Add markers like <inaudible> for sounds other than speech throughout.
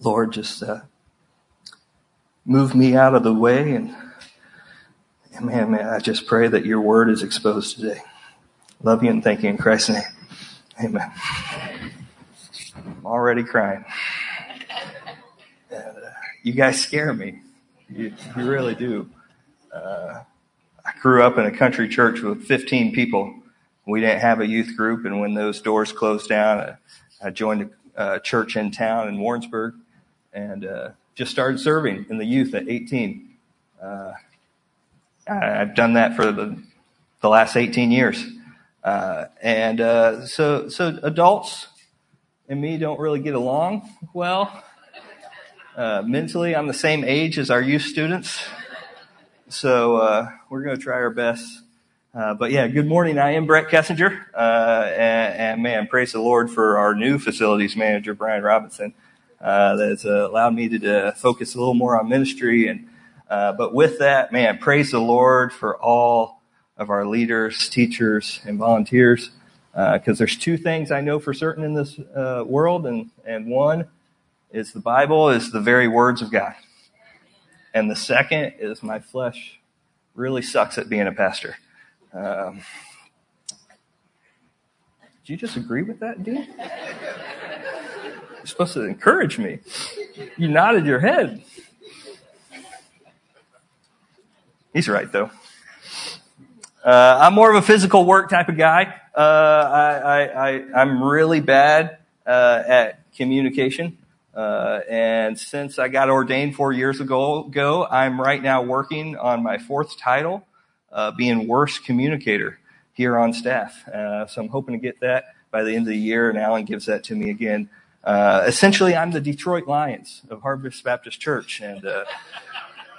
Lord, just uh, move me out of the way. And, and man, man, I just pray that your word is exposed today. Love you and thank you in Christ's name. Amen. I'm already crying. And, uh, you guys scare me. You, you really do. Uh, I grew up in a country church with 15 people. We didn't have a youth group, and when those doors closed down, I joined a, a church in town in Warrensburg, and uh, just started serving in the youth at 18. Uh, I've done that for the, the last 18 years. Uh, and uh, so, so adults and me don't really get along well. Uh, mentally, I'm the same age as our youth students. So uh, we're going to try our best. Uh, but yeah, good morning. I am Brett Kessinger. And, and, man, praise the Lord for our new facilities manager, Brian Robinson uh, that's uh, allowed me to uh, focus a little more on ministry. And uh, but with that, man, praise the Lord for all of our leaders, teachers, and volunteers. Because there's two things I know for certain in this world, and and one is the Bible is the very words of God, and the second is my flesh really sucks at being a pastor. Um, do you just agree with that, dude? You're supposed to encourage me. You nodded your head. He's right, though. Uh, I'm more of a physical work type of guy. Uh, I, am really bad uh, at communication. Uh, and since I got ordained four years ago, ago, I'm right now working on my fourth title, uh, being worst communicator here on staff. Uh, so I'm hoping to get that by the end of the year, and Alan gives that to me again uh, essentially, I'm the Detroit Lions of Harvest Baptist Church, and uh,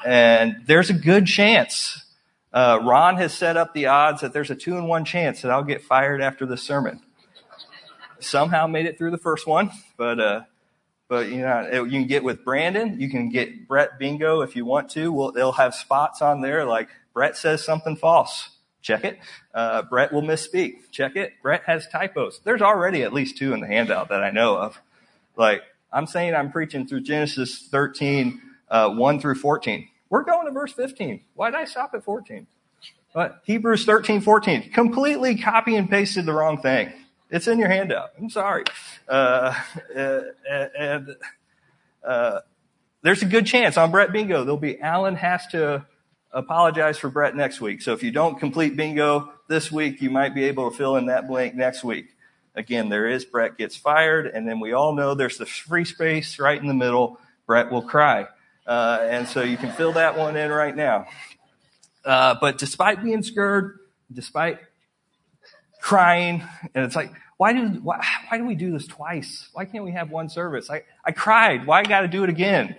and there's a good chance. Uh, Ron has set up the odds that there's a two in one chance that I'll get fired after this sermon. Somehow made it through the first one, but uh, but you know you can get with Brandon. You can get Brett Bingo if you want to. We'll, they'll have spots on there like Brett says something false. Check it. Uh, Brett will misspeak. Check it. Brett has typos. There's already at least two in the handout that I know of. Like, I'm saying I'm preaching through Genesis 13, uh, 1 through 14. We're going to verse 15. Why did I stop at 14? But Hebrews 13, 14. Completely copy and pasted the wrong thing. It's in your handout. I'm sorry. Uh, uh and, uh, there's a good chance on Brett Bingo, there'll be Alan has to apologize for Brett next week. So if you don't complete bingo this week, you might be able to fill in that blank next week. Again, there is Brett gets fired, and then we all know there's the free space right in the middle. Brett will cry. Uh, and so you can fill that one in right now. Uh, but despite being scared, despite crying, and it's like, why do, why, why, do we do this twice? Why can't we have one service? I, I cried. Why got to do it again?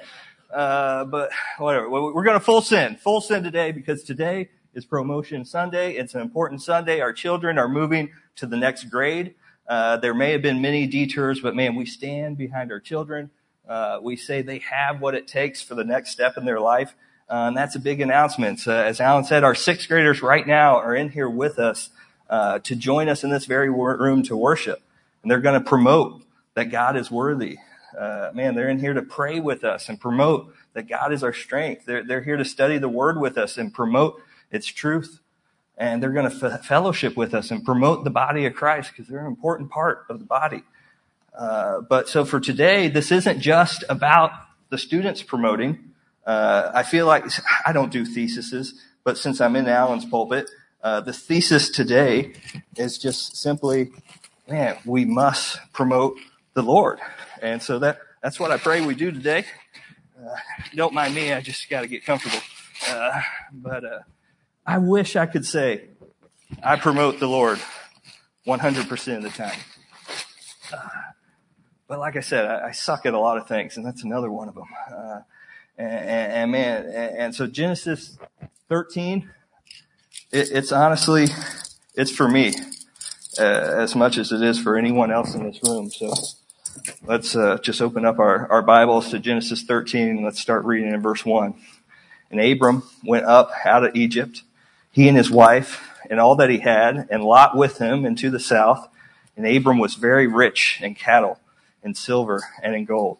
Uh, but whatever. We're going to full send, full send today because today is promotion Sunday. It's an important Sunday. Our children are moving to the next grade. Uh, there may have been many detours, but man, we stand behind our children. Uh, we say they have what it takes for the next step in their life. Uh, and that's a big announcement. Uh, as Alan said, our sixth graders right now are in here with us uh, to join us in this very room to worship. And they're going to promote that God is worthy. man, they're in here to pray with us and promote that God is our strength. They're, they're here to study the word with us and promote its truth and they're going to fellowship with us and promote the body of Christ because they're an important part of the body. Uh, but so for today, this isn't just about the students promoting. Uh, I feel like <sighs> I don't do theses, but since I'm in Alan's pulpit, uh, the thesis today is just simply, man, we must promote the Lord, and so that that's what I pray we do today. Uh, don't mind me; I just got to get comfortable. Uh, but uh, I wish I could say I promote the Lord 100% of the time. But like I said, I, I, suck at a lot of things, and that's another one of them. Uh, and, and, and, man, and, and, so Genesis 13, it, it's honestly, it's for me uh, as much as it is for anyone else in this room. So let's uh, just open up our, our Bibles to Genesis 13 and let's start reading in verse 1. And Abram went up out of Egypt he and his wife and all that he had, and Lot with him into the south. And Abram was very rich in cattle, in silver, and in gold.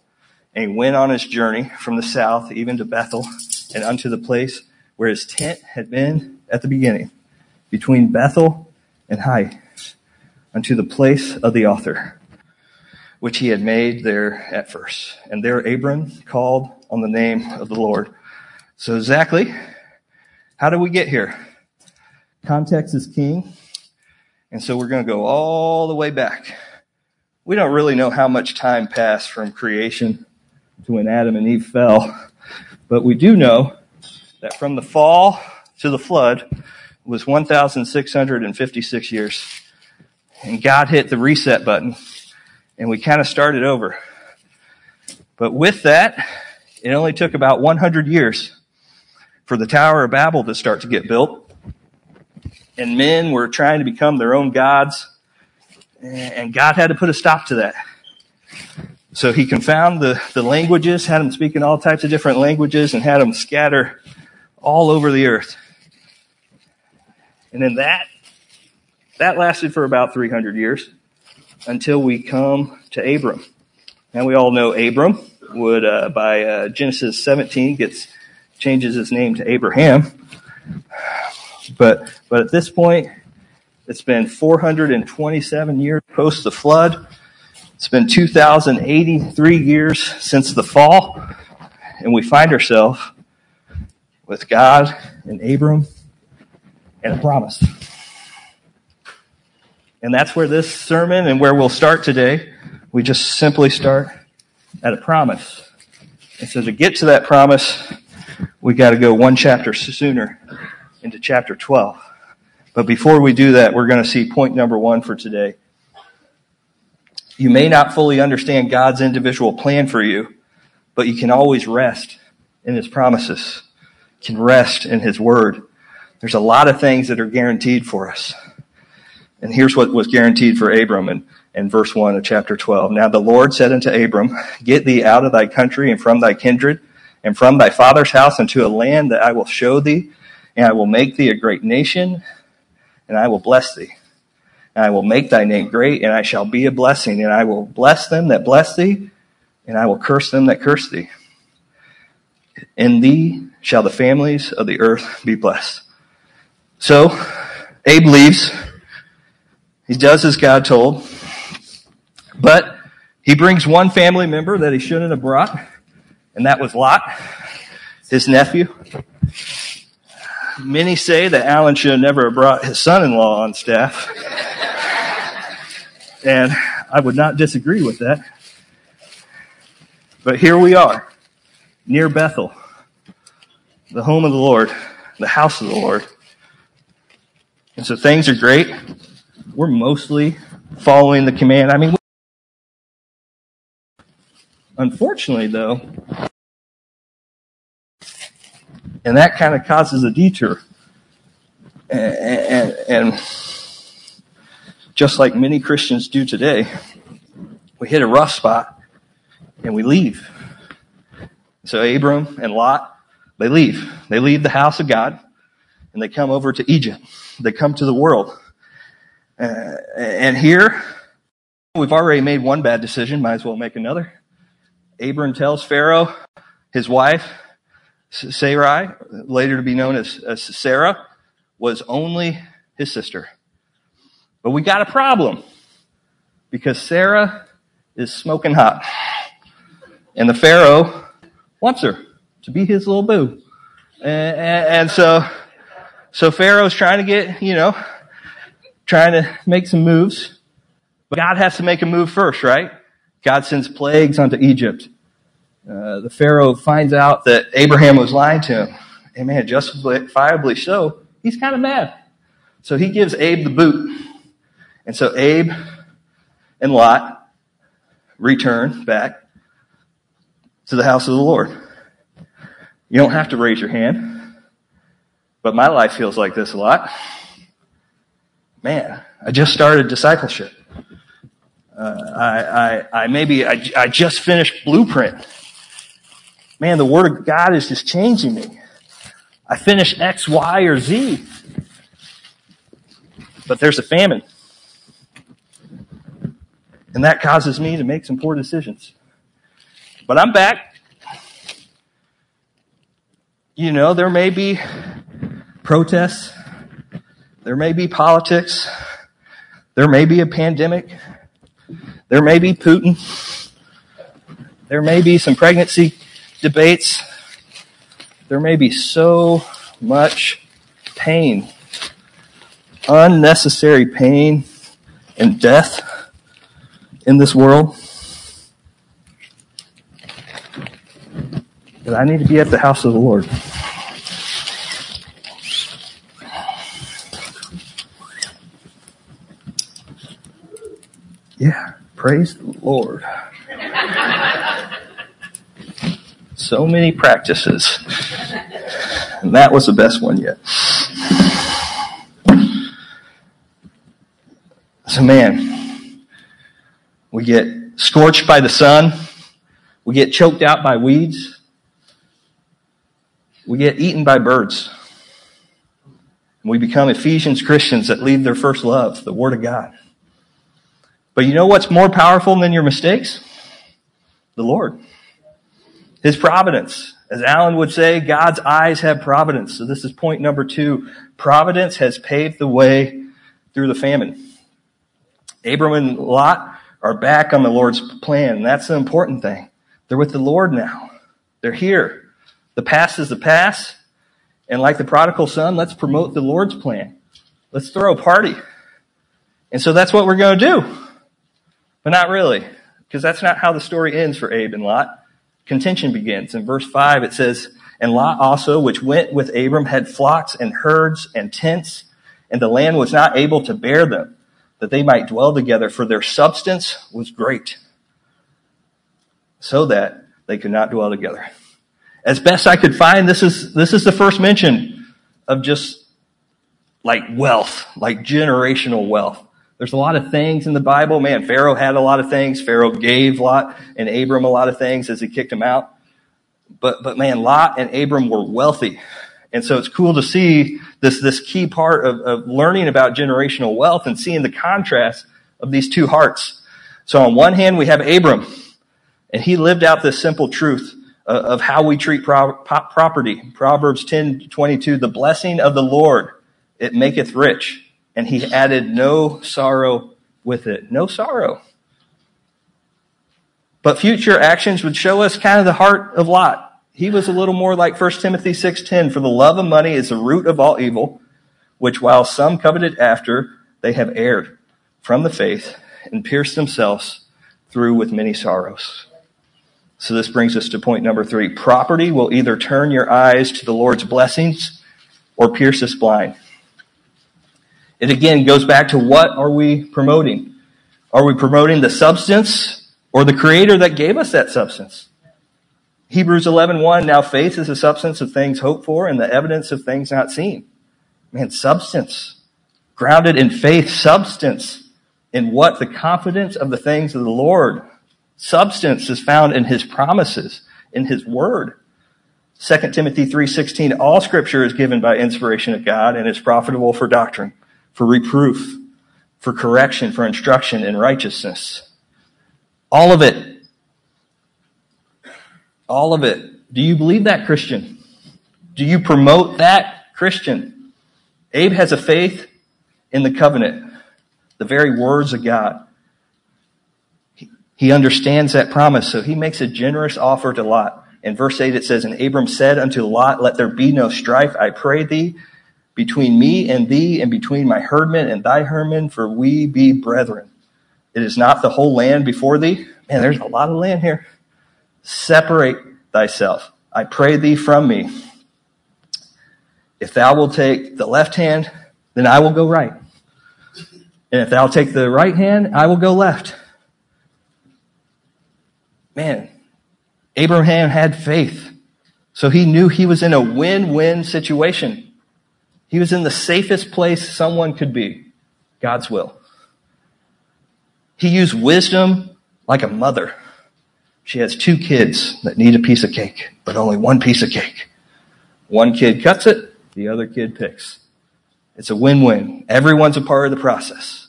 And he went on his journey from the south even to Bethel and unto the place where his tent had been at the beginning, between Bethel and Hai, unto the place of the altar, which he had made there at first. And there Abram called on the name of the Lord. So exactly, how do we get here? Context is king. And so we're going to go all the way back. We don't really know how much time passed from creation to when Adam and Eve fell, but we do know that from the fall to the flood was 1,656 years. And God hit the reset button and we kind of started over. But with that, it only took about 100 years for the Tower of Babel to start to get built. And men were trying to become their own gods. And God had to put a stop to that. So he confounded the, the languages, had them speaking all types of different languages, and had them scatter all over the earth. And then that, that lasted for about 300 years until we come to Abram. And we all know Abram would, uh, by uh, Genesis 17, gets changes his name to Abraham. But but at this point, it's been 427 years post the flood. It's been 2,083 years since the fall, and we find ourselves with God and Abram and a promise. And that's where this sermon and where we'll start today. We just simply start at a promise. And so to get to that promise, we got to go one chapter sooner into chapter 12. But before we do that, we're going to see point number one for today. You may not fully understand God's individual plan for you, but you can always rest in His promises. Can rest in His Word. There's a lot of things that are guaranteed for us. And here's what was guaranteed for Abram in, in verse 1 of chapter 12. Now the Lord said unto Abram, Get thee out of thy country and from thy kindred and from thy father's house into a land that I will show thee, and I will make thee a great nation, and I will bless thee. And I will make thy name great, and I shall be a blessing, and I will bless them that bless thee, and I will curse them that curse thee. In thee shall the families of the earth be blessed. So, Abe leaves. He does as God told, but he brings one family member that he shouldn't have brought and that was Lot, his nephew. Many say that Alan should have never brought his son-in-law on staff. and I would not disagree with that. But here we are, near Bethel, the home of the Lord, the house of the Lord. And so things are great. We're mostly following the command. I mean, Unfortunately, though, and that kind of causes a detour. And, and, and, just like many Christians do today, we hit a rough spot and we leave. So Abram and Lot, they leave. They leave the house of God and they come over to Egypt. They come to the world. Uh, and here, we've already made one bad decision, might as well make another. Abram tells Pharaoh, his wife, Sarai, later to be known as, as Sarah, was only his sister. But we got a problem because Sarah is smoking hot. And the Pharaoh wants her to be his little boo. And, and, and so, so Pharaoh's trying to get, you know, trying to make some moves. But God has to make a move first, right? God sends plagues onto Egypt. Uh, the Pharaoh finds out that Abraham was lying to him. And man, justifiably so, he's kind of mad. So he gives Abe the boot. And so Abe and Lot return back to the house of the Lord. You don't have to raise your hand, but my life feels like this a lot. Man, I just started discipleship. Uh, I, I, I maybe I, I just finished blueprint. Man, the Word of God is just changing me. I finish X, Y, or Z. But there's a famine. And that causes me to make some poor decisions. But I'm back. You know, there may be protests. There may be politics. There may be a pandemic. There may be Putin. There may be some pregnancy debates. There may be so much pain, unnecessary pain and death in this world. But I need to be at the house of the Lord. Yeah, praise the Lord. So many practices. And that was the best one yet. So, man, we get scorched by the sun, we get choked out by weeds, we get eaten by birds. And we become Ephesians Christians that leave their first love, the Word of God. But you know what's more powerful than your mistakes? The Lord. His providence. As Alan would say, God's eyes have providence. So this is point number two. Providence has paved the way through the famine. Abram and Lot are back on the Lord's plan. That's the important thing. They're with the Lord now. They're here. The past is the past. And like the prodigal son, let's promote the Lord's plan. Let's throw a party. And so that's what we're going to do. But not really, because that's not how the story ends for Abe and Lot. Contention begins. In verse 5, it says, And Lot also, which went with Abram, had flocks and herds and tents, and the land was not able to bear them, that they might dwell together, for their substance was great, so that they could not dwell together. As best I could find, this is, this is the first mention of just like wealth, like generational wealth. There's a lot of things in the Bible. Man, Pharaoh had a lot of things. Pharaoh gave Lot and Abram a lot of things as he kicked him out. But, but man, Lot and Abram were wealthy. And so it's cool to see this, this key part of, of learning about generational wealth and seeing the contrast of these two hearts. So on one hand, we have Abram, and he lived out this simple truth of how we treat pro- property. Proverbs 10, 22, the blessing of the Lord, it maketh rich and he added no sorrow with it. No sorrow. But future actions would show us kind of the heart of Lot. He was a little more like 1 Timothy 6:10, for the love of money is the root of all evil, which while some coveted after, they have erred from the faith and pierced themselves through with many sorrows. So this brings us to point number 3. Property will either turn your eyes to the Lord's blessings or pierce us blind. It again goes back to what are we promoting? Are we promoting the substance or the creator that gave us that substance? Hebrews 11:1 now faith is the substance of things hoped for and the evidence of things not seen. Man, substance. Grounded in faith, substance in what the confidence of the things of the Lord. Substance is found in his promises, in his word. 2 Timothy 3:16 all scripture is given by inspiration of God and is profitable for doctrine for reproof, for correction, for instruction in righteousness. All of it. All of it. Do you believe that, Christian? Do you promote that, Christian? Abe has a faith in the covenant, the very words of God. He understands that promise, so he makes a generous offer to Lot. In verse 8 it says, And Abram said unto Lot, Let there be no strife, I pray thee, between me and thee, and between my herdmen and thy herdmen, for we be brethren. It is not the whole land before thee. Man, there's a lot of land here. Separate thyself. I pray thee from me. If thou wilt take the left hand, then I will go right. And if thou take the right hand, I will go left. Man, Abraham had faith. So he knew he was in a win-win situation. He was in the safest place someone could be God's will. He used wisdom like a mother. She has two kids that need a piece of cake, but only one piece of cake. One kid cuts it, the other kid picks. It's a win-win. Everyone's a part of the process.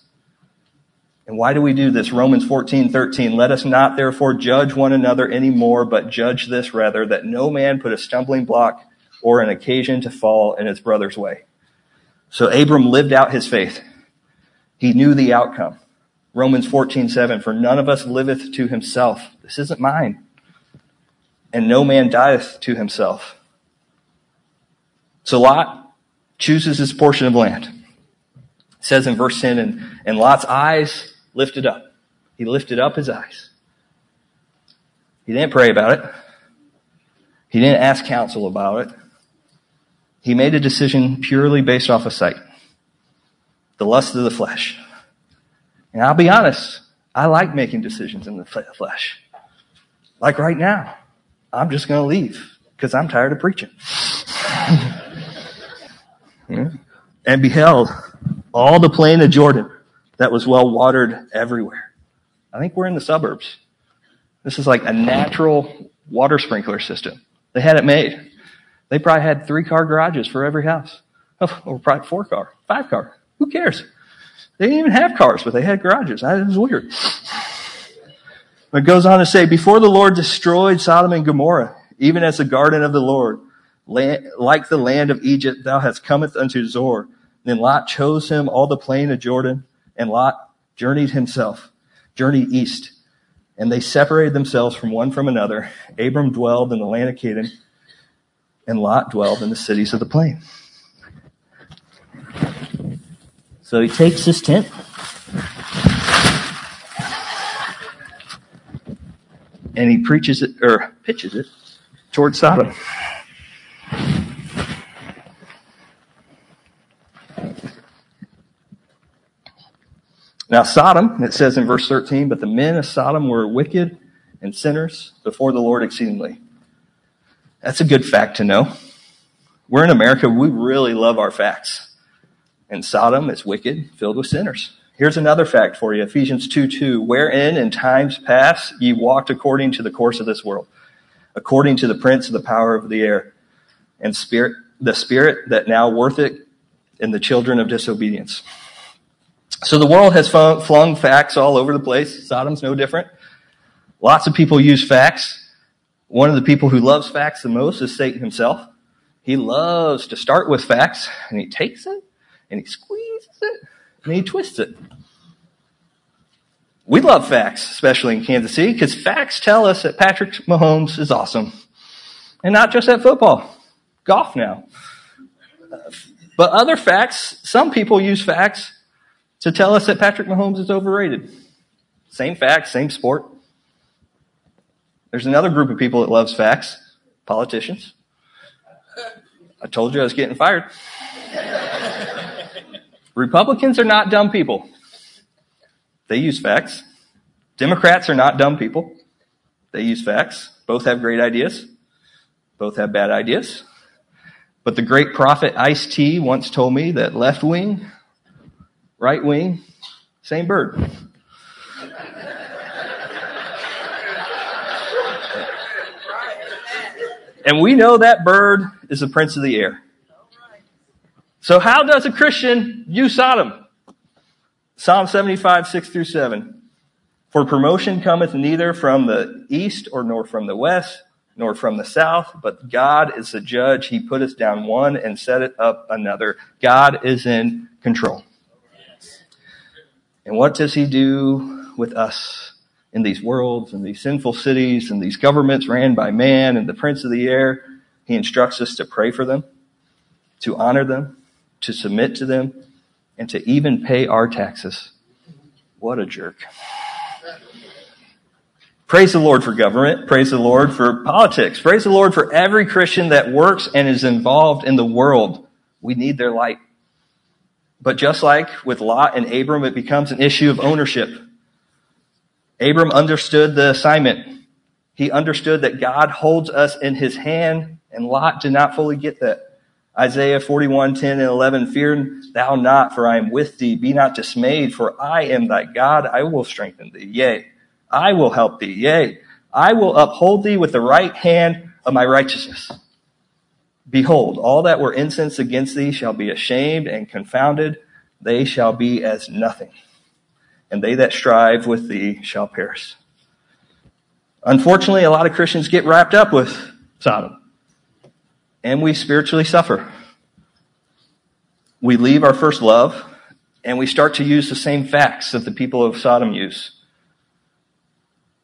And why do we do this? Romans 14, 13. Let us not therefore judge one another anymore, but judge this rather, that no man put a stumbling block or an occasion to fall in his brother's way. So Abram lived out his faith. He knew the outcome. Romans 14, 7. For none of us liveth to himself. This isn't mine. And no man dieth to himself. So Lot chooses his portion of land. It says in verse 10, and, and Lot's eyes lifted up. He lifted up his eyes. He didn't pray about it. He didn't ask counsel about it. He made a decision purely based off of sight. The lust of the flesh. And I'll be honest, I like making decisions in the flesh. Like right now. I'm just going to leave because I'm tired of preaching. <laughs> and beheld all the plain of Jordan that was well watered everywhere. I think we're in the suburbs. This is like a natural water sprinkler system. They had it made. They probably had three car garages for every house. Oh, or probably four car, five car. Who cares? They didn't even have cars, but they had garages. That was weird. But it goes on to say, before the Lord destroyed Sodom and Gomorrah, even as the garden of the Lord, like the land of Egypt, thou hast cometh unto Zoar. Then Lot chose him all the plain of Jordan, and Lot journeyed himself, journeyed east. And they separated themselves from one from another. Abram dwelled in the land of Canaan, and Lot dwelled in the cities of the plain. So he takes his tent. And he preaches it, or pitches it, towards Sodom. Now, Sodom, it says in verse 13, but the men of Sodom were wicked and sinners before the Lord exceedingly. That's a good fact to know. We're in America, we really love our facts. And Sodom is wicked, filled with sinners. Here's another fact for you Ephesians 2 2. Wherein in times past ye walked according to the course of this world, according to the prince of the power of the air, and spirit, the spirit that now worketh in the children of disobedience. So the world has flung facts all over the place. Sodom's no different. Lots of people use facts. One of the people who loves facts the most is Satan himself. He loves to start with facts and he takes it and he squeezes it and he twists it. We love facts, especially in Kansas City, because facts tell us that Patrick Mahomes is awesome. And not just at football, golf now. But other facts, some people use facts to tell us that Patrick Mahomes is overrated. Same facts, same sport. There's another group of people that loves facts, politicians. I told you I was getting fired. Republicans are not dumb people. They use facts. Democrats are not dumb people. They use facts. Both have great ideas. Both have bad ideas. But the great prophet Ice T once told me that left wing, right wing, same bird. And we know that bird is the prince of the air. So how does a Christian use Sodom? Psalm 75, 6 through 7. For promotion cometh neither from the east or nor from the west, nor from the south, but God is the judge. He put us down one and set it up another. God is in control. And what does he do with us in these worlds and these sinful cities and these governments ran by man and the prince of the air? He instructs us to pray for them, to honor them, to submit to them, and to even pay our taxes. What a jerk. Praise the Lord for government. Praise the Lord for politics. Praise the Lord for every Christian that works and is involved in the world. We need their light. But just like with Lot and Abram, it becomes an issue of ownership. Abram understood the assignment. He understood that God holds us in his hand, and Lot did not fully get that. Isaiah 41, 10 and 11, fear thou not, for I am with thee. Be not dismayed, for I am thy God. I will strengthen thee. Yea, I will help thee. Yea, I will uphold thee with the right hand of my righteousness. Behold, all that were incensed against thee shall be ashamed and confounded. They shall be as nothing. And they that strive with thee shall perish. Unfortunately, a lot of Christians get wrapped up with Sodom, and we spiritually suffer. We leave our first love, and we start to use the same facts that the people of Sodom use.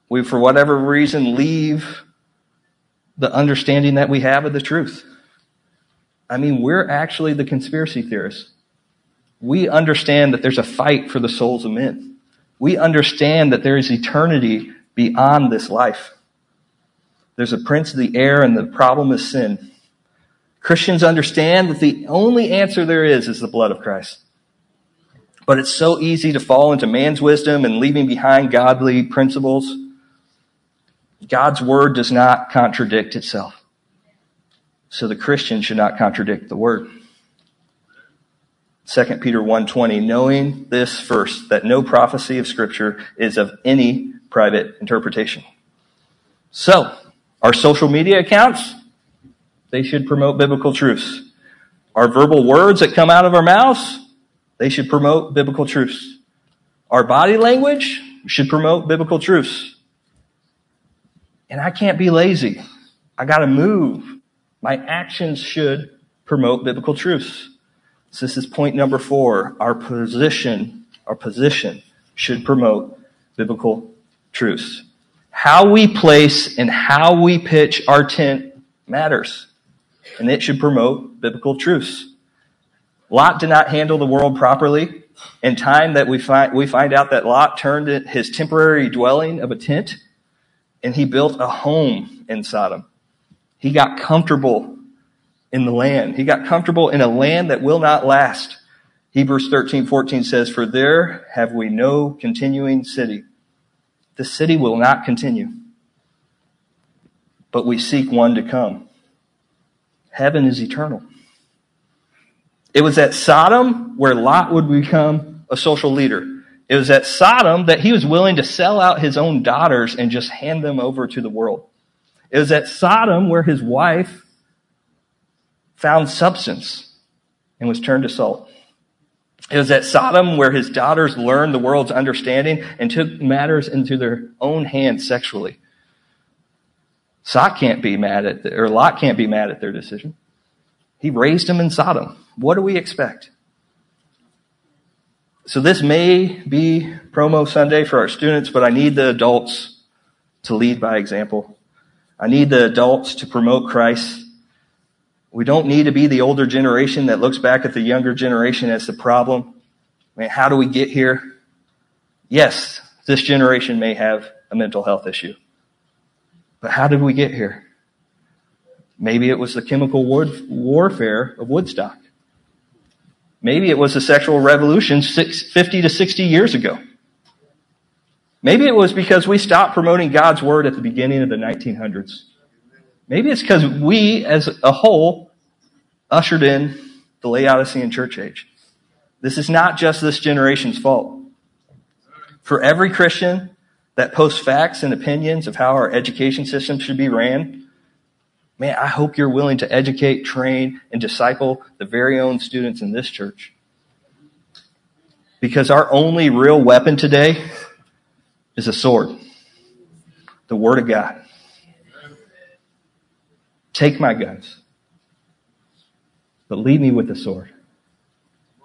We, for whatever reason, leave the understanding that we have of the truth. I mean, we're actually the conspiracy theorists. We understand that there's a fight for the souls of men. We understand that there is eternity beyond this life. There's a prince of the air and the problem is sin. Christians understand that the only answer there is is the blood of Christ. But it's so easy to fall into man's wisdom and leaving behind godly principles. God's word does not contradict itself. So the Christian should not contradict the word. 2 Peter 1:20 knowing this first that no prophecy of scripture is of any private interpretation. So, our social media accounts they should promote biblical truths. Our verbal words that come out of our mouths they should promote biblical truths. Our body language should promote biblical truths. And I can't be lazy. I got to move. My actions should promote biblical truths. So this is point number four. Our position, our position should promote biblical truths. How we place and how we pitch our tent matters. And it should promote biblical truths. Lot did not handle the world properly. In time that we find, we find out that Lot turned his temporary dwelling of a tent and he built a home in Sodom. He got comfortable in the land. He got comfortable in a land that will not last. Hebrews 13, 14 says, For there have we no continuing city. The city will not continue. But we seek one to come. Heaven is eternal. It was at Sodom where Lot would become a social leader. It was at Sodom that he was willing to sell out his own daughters and just hand them over to the world. It was at Sodom where his wife found substance and was turned to salt. It was at Sodom where his daughters learned the world's understanding and took matters into their own hands sexually. Lot can't be mad at, the, or Lot can't be mad at their decision. He raised them in Sodom. What do we expect? So this may be promo Sunday for our students, but I need the adults to lead by example. I need the adults to promote Christ. We don't need to be the older generation that looks back at the younger generation as the problem. I mean, how do we get here? Yes, this generation may have a mental health issue. But how did we get here? Maybe it was the chemical warfare of Woodstock. Maybe it was the sexual revolution 50 to 60 years ago. Maybe it was because we stopped promoting God's word at the beginning of the 1900s. Maybe it's because we, as a whole, ushered in the Laodicean church age. This is not just this generation's fault. For every Christian that posts facts and opinions of how our education system should be ran, Man, I hope you're willing to educate, train, and disciple the very own students in this church. Because our only real weapon today is a sword. The Word of God. Take my guns, but leave me with the sword.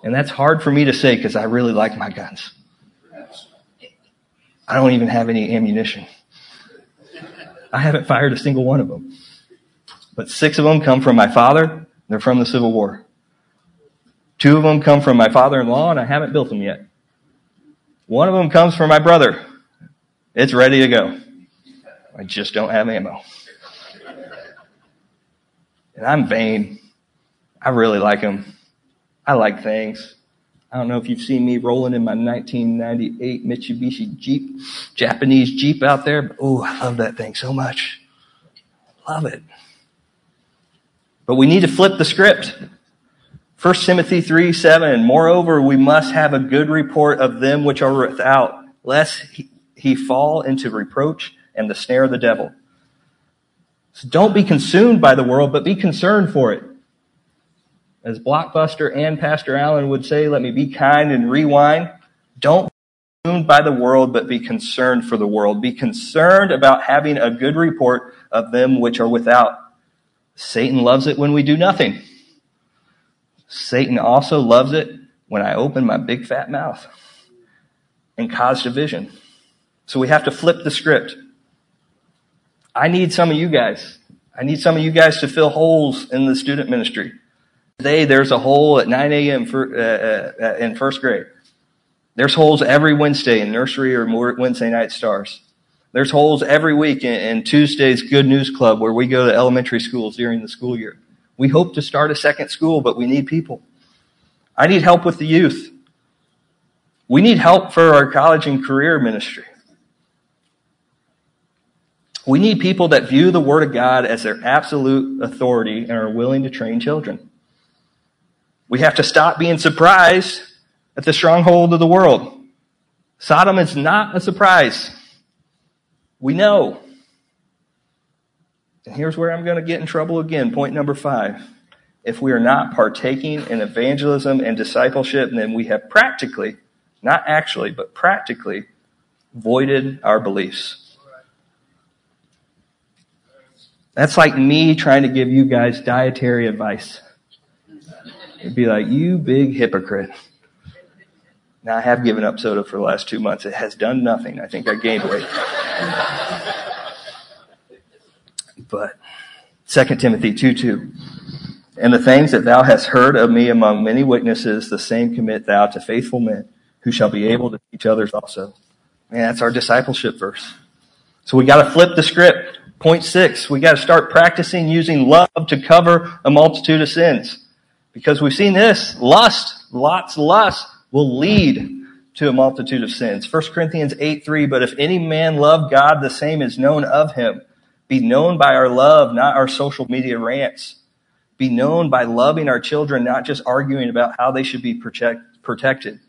And that's hard for me to say because I really like my guns. I don't even have any ammunition. I haven't fired a single one of them. But six of them come from my father. They're from the Civil War. Two of them come from my father-in-law, and I haven't built them yet. One of them comes from my brother. It's ready to go. I just don't have ammo. And I'm vain. I really like them. I like things. I don't know if you've seen me rolling in my 1998 Mitsubishi Jeep, Japanese Jeep out there. Oh, I love that thing so much. Love it. But we need to flip the script. 1 Timothy 3, 7, moreover, we must have a good report of them which are without, lest he, he fall into reproach and the snare of the devil. So don't be consumed by the world, but be concerned for it. As Blockbuster and Pastor Alan would say, let me be kind and rewind. Don't be consumed by the world, but be concerned for the world. Be concerned about having a good report of them which are without. Satan loves it when we do nothing. Satan also loves it when I open my big fat mouth and cause division. So we have to flip the script. I need some of you guys. I need some of you guys to fill holes in the student ministry. Today there's a hole at 9 a.m. For, uh, uh, in first grade. There's holes every Wednesday in nursery or Wednesday night stars. There's holes every week in, in Tuesday's Good News Club where we go to elementary schools during the school year. We hope to start a second school, but we need people. I need help with the youth. We need help for our college and career ministry. We need people that view the Word of God as their absolute authority and are willing to train children. We have to stop being surprised at the stronghold of the world. Sodom is not a surprise. We know. And here's where I'm going to get in trouble again. Point number five. If we are not partaking in evangelism and discipleship, then we have practically, not actually, but practically voided our beliefs. That's like me trying to give you guys dietary advice. It'd be like, you big hypocrite. Now I have given up soda for the last two months. It has done nothing. I think I gained weight. but 2 Timothy 2 2. And the things that thou hast heard of me among many witnesses, the same commit thou to faithful men who shall be able to teach others also. And that's our discipleship verse. So we got to flip the script. Point six, we got to start practicing using love to cover a multitude of sins. Because we've seen this, lust, lots lust will lead to a multitude of sins. 1 Corinthians 8, 3, but if any man love God, the same is known of him. Be known by our love, not our social media rants. Be known by loving our children, not just arguing about how they should be protect, protected.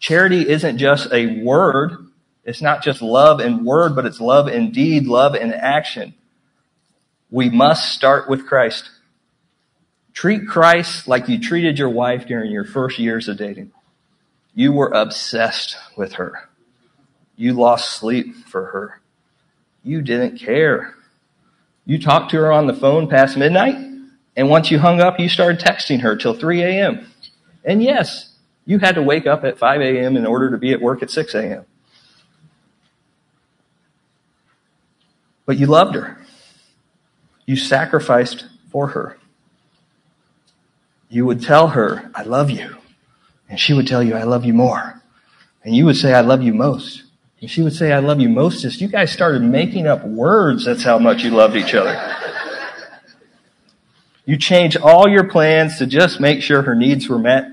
Charity isn't just a word, it's not just love in word, but it's love in deed, love in action. We must start with Christ. Treat Christ like you treated your wife during your first years of dating. You were obsessed with her. You lost sleep for her. You didn't care. You talked to her on the phone past midnight, and once you hung up, you started texting her till 3 a.m. And yes, you had to wake up at 5 a.m. in order to be at work at 6 a.m. But you loved her. You sacrificed for her. You would tell her, I love you. And she would tell you, I love you more. And you would say, I love you most. And she would say, I love you most. Just You guys started making up words. That's how much you loved each other. You changed all your plans to just make sure her needs were met.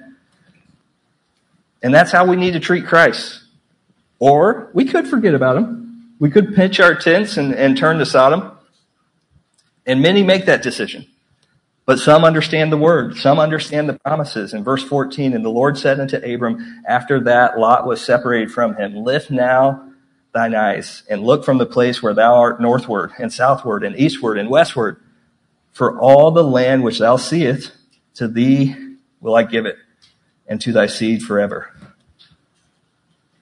And that's how we need to treat Christ. Or we could forget about him. We could pitch our tents and, and turn to Sodom. And many make that decision. But some understand the word. Some understand the promises. In verse 14, and the Lord said unto Abram, after that Lot was separated from him, lift now thine eyes and look from the place where thou art northward and southward and eastward and westward. For all the land which thou seest, to thee will I give it and to thy seed forever.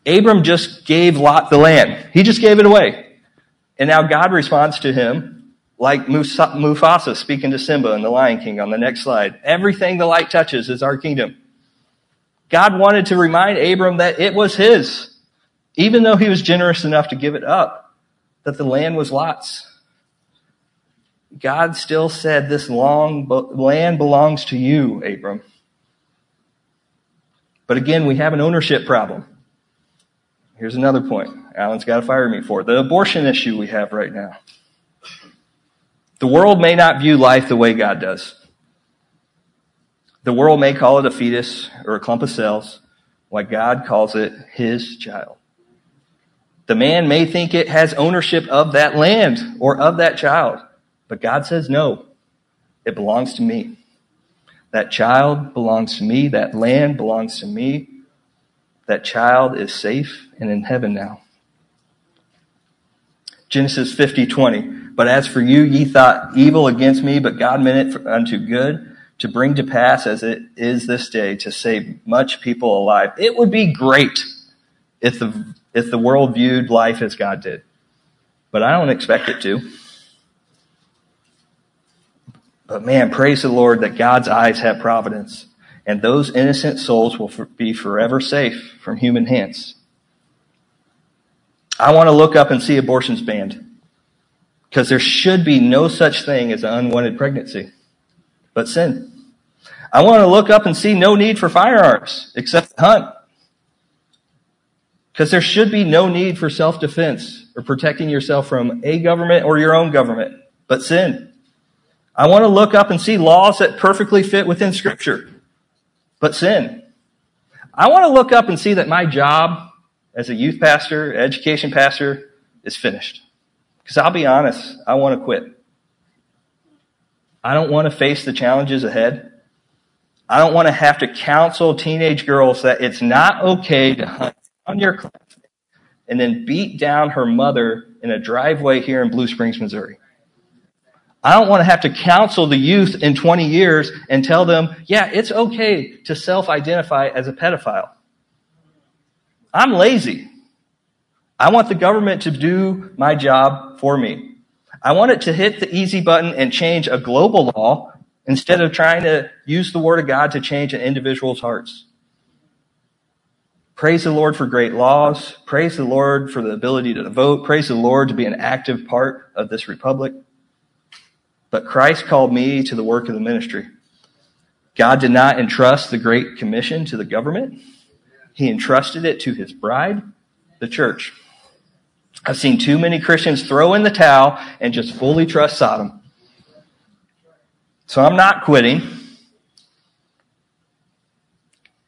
Abram just gave Lot the land. He just gave it away. And now God responds to him like Mufasa speaking to Simba in The Lion King on the next slide. Everything the light touches is our kingdom. God wanted to remind Abram that it was his, even though he was generous enough to give it up, that the land was Lot's. God still said, this long land belongs to you, Abram. But again, we have an ownership problem. Here's another point. Alan's got to fire me for. The abortion issue we have right now. The world may not view life the way God does. The world may call it a fetus or a clump of cells, while God calls it his child. The man may think it has ownership of that land or of that child, but God says no. It belongs to me. That child belongs to me. That land belongs to me. That child is safe and in heaven now. Genesis 50, 20. But as for you, ye thought evil against me, but God meant it unto good to bring to pass as it is this day to save much people alive. It would be great if the, if the world viewed life as God did. But I don't expect it to. But man, praise the Lord that God's eyes have providence and those innocent souls will be forever safe from human hands. I want to look up and see abortions banned because there should be no such thing as an unwanted pregnancy, but sin. I want to look up and see no need for firearms except hunt because there should be no need for self-defense or protecting yourself from a government or your own government, but sin. I want to look up and see laws that perfectly fit within scripture but sin. I want to look up and see that my job as a youth pastor, education pastor, is finished. Because I'll be honest, I want to quit. I don't want to face the challenges ahead. I don't want to have to counsel teenage girls that it's not okay to hunt on your classmate and then beat down her mother in a driveway here in Blue Springs, Missouri. I don't want to have to counsel the youth in 20 years and tell them, yeah, it's okay to self-identify as a pedophile. I'm lazy. I want the government to do my job for me. I want it to hit the easy button and change a global law instead of trying to use the word of God to change an individual's hearts. Praise the Lord for great laws. Praise the Lord for the ability to vote. Praise the Lord to be an active part of this republic. But Christ called me to the work of the ministry. God did not entrust the Great Commission to the government. He entrusted it to his bride, the church. I've seen too many Christians throw in the towel and just fully trust Sodom. So I'm not quitting.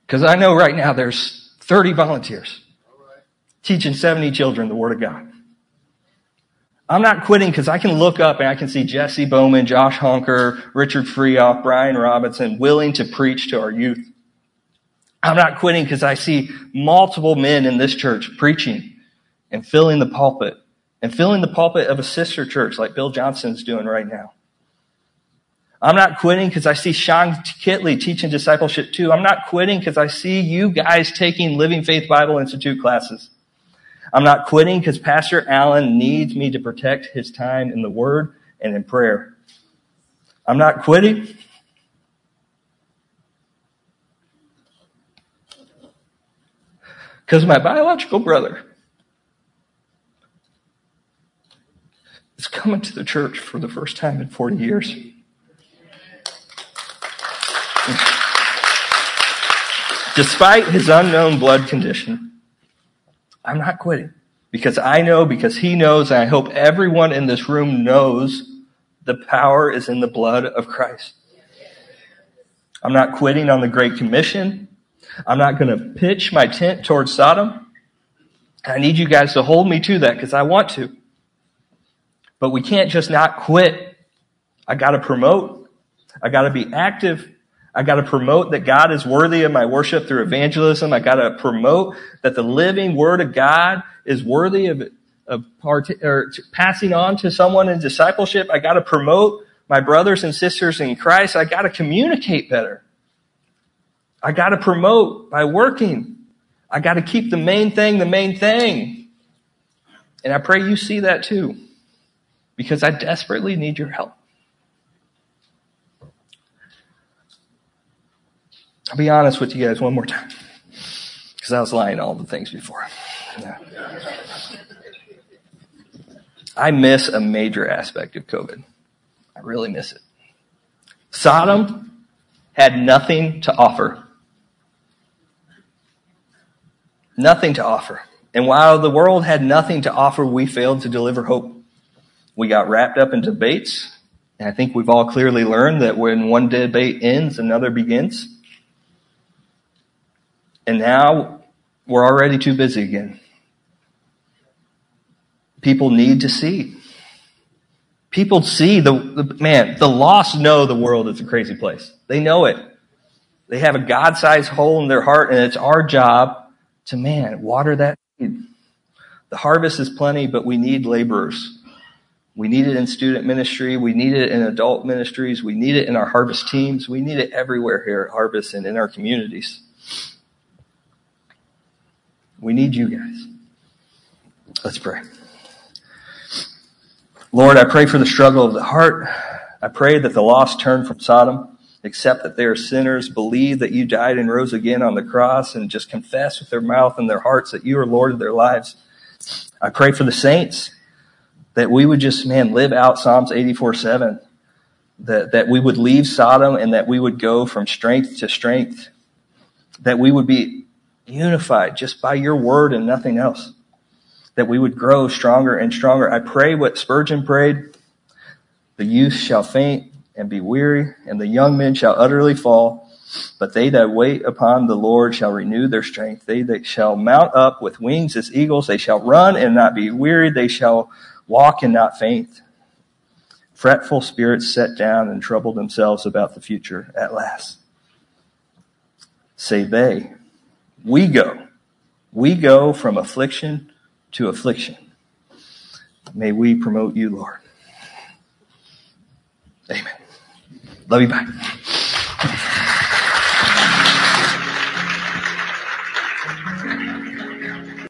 Because I know right now there's 30 volunteers teaching 70 children the Word of God. I'm not quitting because I can look up and I can see Jesse Bowman, Josh Honker, Richard Freoff, Brian Robinson willing to preach to our youth. I'm not quitting because I see multiple men in this church preaching and filling the pulpit and filling the pulpit of a sister church like Bill Johnson's doing right now. I'm not quitting because I see Sean Kitley teaching discipleship too. I'm not quitting because I see you guys taking Living Faith Bible Institute classes. I'm not quitting because Pastor Alan needs me to protect his time in the Word and in prayer. I'm not quitting because my biological brother is coming to the church for the first time in 40 years. Despite his unknown blood condition, I'm not quitting because I know, because he knows, and I hope everyone in this room knows the power is in the blood of Christ. I'm not quitting on the Great Commission. I'm not going to pitch my tent towards Sodom. I need you guys to hold me to that because I want to. But we can't just not quit. I got to promote. I got to be active. I got to promote that God is worthy of my worship through evangelism. I got to promote that the living word of God is worthy of, of part, or passing on to someone in discipleship. I got to promote my brothers and sisters in Christ. I got to communicate better. I got to promote by working. I got to keep the main thing the main thing. And I pray you see that too, because I desperately need your help. I'll be honest with you guys one more time. Because I was lying all the things before. Yeah. I miss a major aspect of COVID. I really miss it. Sodom had nothing to offer. Nothing to offer. And while the world had nothing to offer, we failed to deliver hope. We got wrapped up in debates. And I think we've all clearly learned that when one debate ends, another begins. And now we're already too busy again. People need to see. People see the, the, man, the lost know the world is a crazy place. They know it. They have a God-sized hole in their heart and it's our job to, man, water that. The harvest is plenty, but we need laborers. We need it in student ministry. We need it in adult ministries. We need it in our harvest teams. We need it everywhere here at Harvest and in our communities. We need you guys. Let's pray. Lord, I pray for the struggle of the heart. I pray that the lost turn from Sodom, accept that they are sinners, believe that you died and rose again on the cross, and just confess with their mouth and their hearts that you are Lord of their lives. I pray for the saints that we would just, man, live out Psalms 84 7. That, that we would leave Sodom and that we would go from strength to strength. That we would be unified just by your word and nothing else. That we would grow stronger and stronger. I pray what Spurgeon prayed. The youth shall faint and be weary, and the young men shall utterly fall. But they that wait upon the Lord shall renew their strength. They that shall mount up with wings as eagles, they shall run and not be weary. They shall walk and not faint. Fretful spirits set down and trouble themselves about the future at last. Say they, we go. We go from affliction to affliction. May we promote you, Lord. Amen. Love you. Bye.